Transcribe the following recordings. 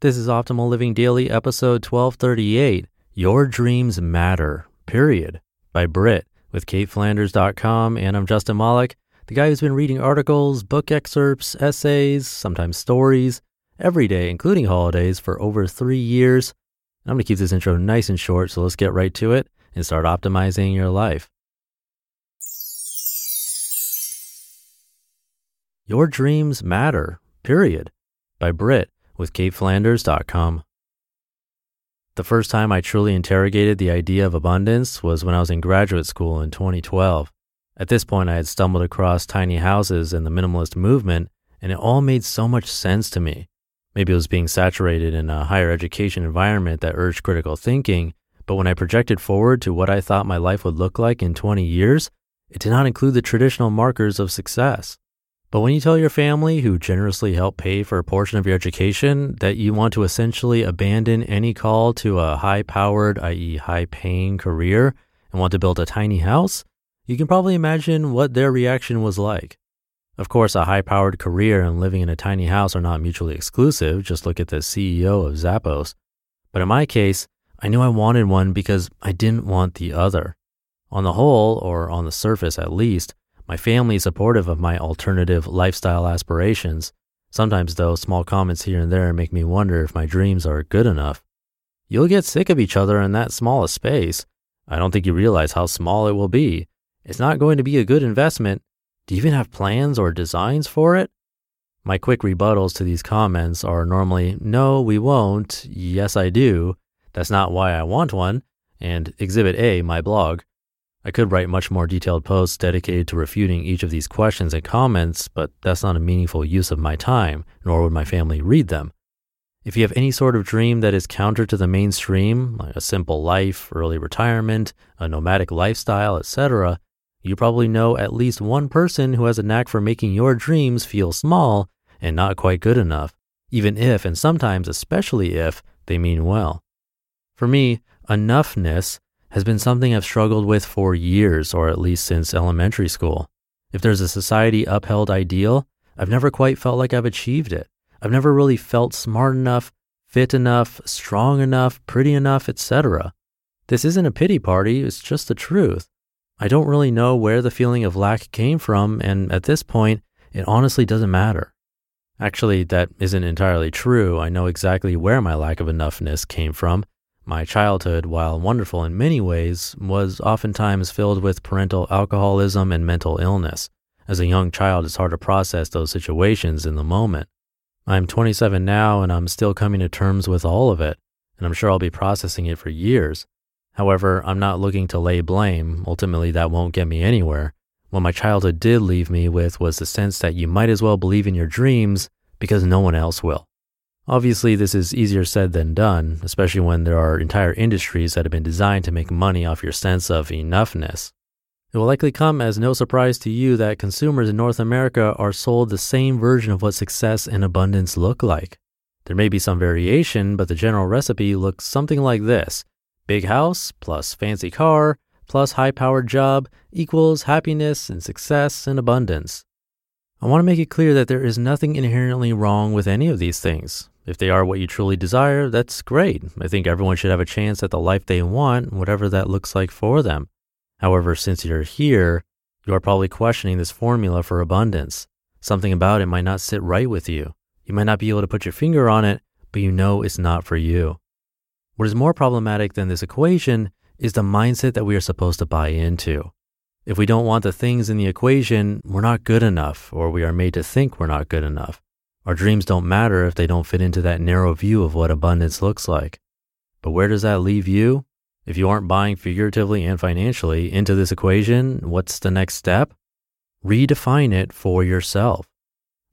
This is Optimal Living Daily, episode 1238 Your Dreams Matter, period, by Brit with CapeFlanders.com. And I'm Justin Malik, the guy who's been reading articles, book excerpts, essays, sometimes stories, every day, including holidays, for over three years. I'm going to keep this intro nice and short, so let's get right to it and start optimizing your life. Your Dreams Matter, period, by Brit with CapeFlanders.com. The first time I truly interrogated the idea of abundance was when I was in graduate school in 2012. At this point, I had stumbled across tiny houses and the minimalist movement, and it all made so much sense to me. Maybe it was being saturated in a higher education environment that urged critical thinking, but when I projected forward to what I thought my life would look like in 20 years, it did not include the traditional markers of success. But when you tell your family, who generously help pay for a portion of your education, that you want to essentially abandon any call to a high powered, i.e., high paying career and want to build a tiny house, you can probably imagine what their reaction was like. Of course, a high powered career and living in a tiny house are not mutually exclusive. Just look at the CEO of Zappos. But in my case, I knew I wanted one because I didn't want the other. On the whole, or on the surface at least, my family is supportive of my alternative lifestyle aspirations. Sometimes, though, small comments here and there make me wonder if my dreams are good enough. You'll get sick of each other in that small a space. I don't think you realize how small it will be. It's not going to be a good investment. Do you even have plans or designs for it? My quick rebuttals to these comments are normally, no, we won't. Yes, I do. That's not why I want one. And Exhibit A, my blog. I could write much more detailed posts dedicated to refuting each of these questions and comments, but that's not a meaningful use of my time, nor would my family read them. If you have any sort of dream that is counter to the mainstream, like a simple life, early retirement, a nomadic lifestyle, etc., you probably know at least one person who has a knack for making your dreams feel small and not quite good enough, even if, and sometimes especially if, they mean well. For me, enoughness has been something I've struggled with for years, or at least since elementary school. If there's a society upheld ideal, I've never quite felt like I've achieved it. I've never really felt smart enough, fit enough, strong enough, pretty enough, etc. This isn't a pity party, it's just the truth. I don't really know where the feeling of lack came from, and at this point, it honestly doesn't matter. Actually, that isn't entirely true. I know exactly where my lack of enoughness came from, my childhood, while wonderful in many ways, was oftentimes filled with parental alcoholism and mental illness. As a young child, it's hard to process those situations in the moment. I'm 27 now and I'm still coming to terms with all of it, and I'm sure I'll be processing it for years. However, I'm not looking to lay blame. Ultimately, that won't get me anywhere. What my childhood did leave me with was the sense that you might as well believe in your dreams because no one else will. Obviously, this is easier said than done, especially when there are entire industries that have been designed to make money off your sense of enoughness. It will likely come as no surprise to you that consumers in North America are sold the same version of what success and abundance look like. There may be some variation, but the general recipe looks something like this big house plus fancy car plus high powered job equals happiness and success and abundance. I want to make it clear that there is nothing inherently wrong with any of these things. If they are what you truly desire, that's great. I think everyone should have a chance at the life they want, whatever that looks like for them. However, since you're here, you are probably questioning this formula for abundance. Something about it might not sit right with you. You might not be able to put your finger on it, but you know it's not for you. What is more problematic than this equation is the mindset that we are supposed to buy into. If we don't want the things in the equation, we're not good enough, or we are made to think we're not good enough. Our dreams don't matter if they don't fit into that narrow view of what abundance looks like. But where does that leave you? If you aren't buying figuratively and financially into this equation, what's the next step? Redefine it for yourself.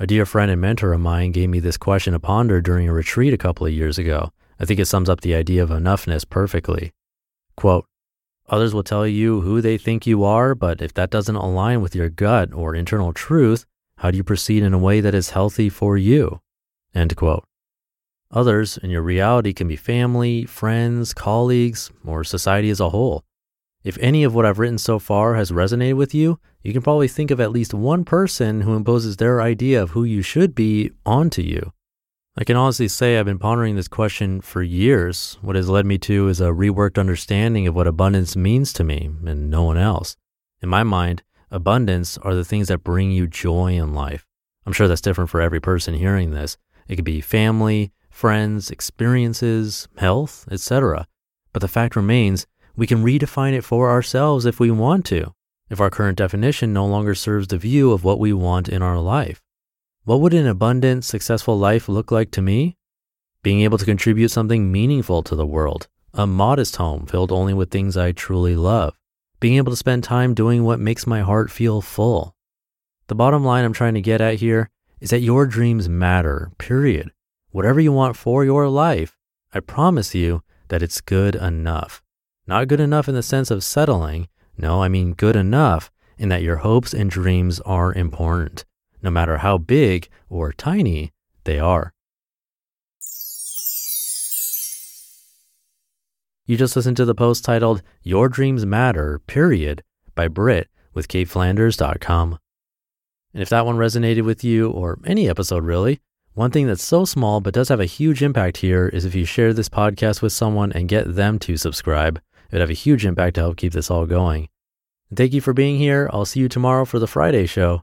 A dear friend and mentor of mine gave me this question to ponder during a retreat a couple of years ago. I think it sums up the idea of enoughness perfectly. Quote, Others will tell you who they think you are, but if that doesn't align with your gut or internal truth, how do you proceed in a way that is healthy for you? End quote. Others in your reality can be family, friends, colleagues, or society as a whole. If any of what I've written so far has resonated with you, you can probably think of at least one person who imposes their idea of who you should be onto you. I can honestly say I've been pondering this question for years. What has led me to is a reworked understanding of what abundance means to me and no one else. In my mind, abundance are the things that bring you joy in life. I'm sure that's different for every person hearing this. It could be family, friends, experiences, health, etc. But the fact remains, we can redefine it for ourselves if we want to, if our current definition no longer serves the view of what we want in our life. What would an abundant, successful life look like to me? Being able to contribute something meaningful to the world, a modest home filled only with things I truly love, being able to spend time doing what makes my heart feel full. The bottom line I'm trying to get at here is that your dreams matter, period. Whatever you want for your life, I promise you that it's good enough. Not good enough in the sense of settling. No, I mean good enough in that your hopes and dreams are important no matter how big or tiny they are. You just listened to the post titled Your Dreams Matter, period, by Britt with CapeFlanders.com. And if that one resonated with you, or any episode really, one thing that's so small but does have a huge impact here is if you share this podcast with someone and get them to subscribe. It would have a huge impact to help keep this all going. And thank you for being here. I'll see you tomorrow for the Friday show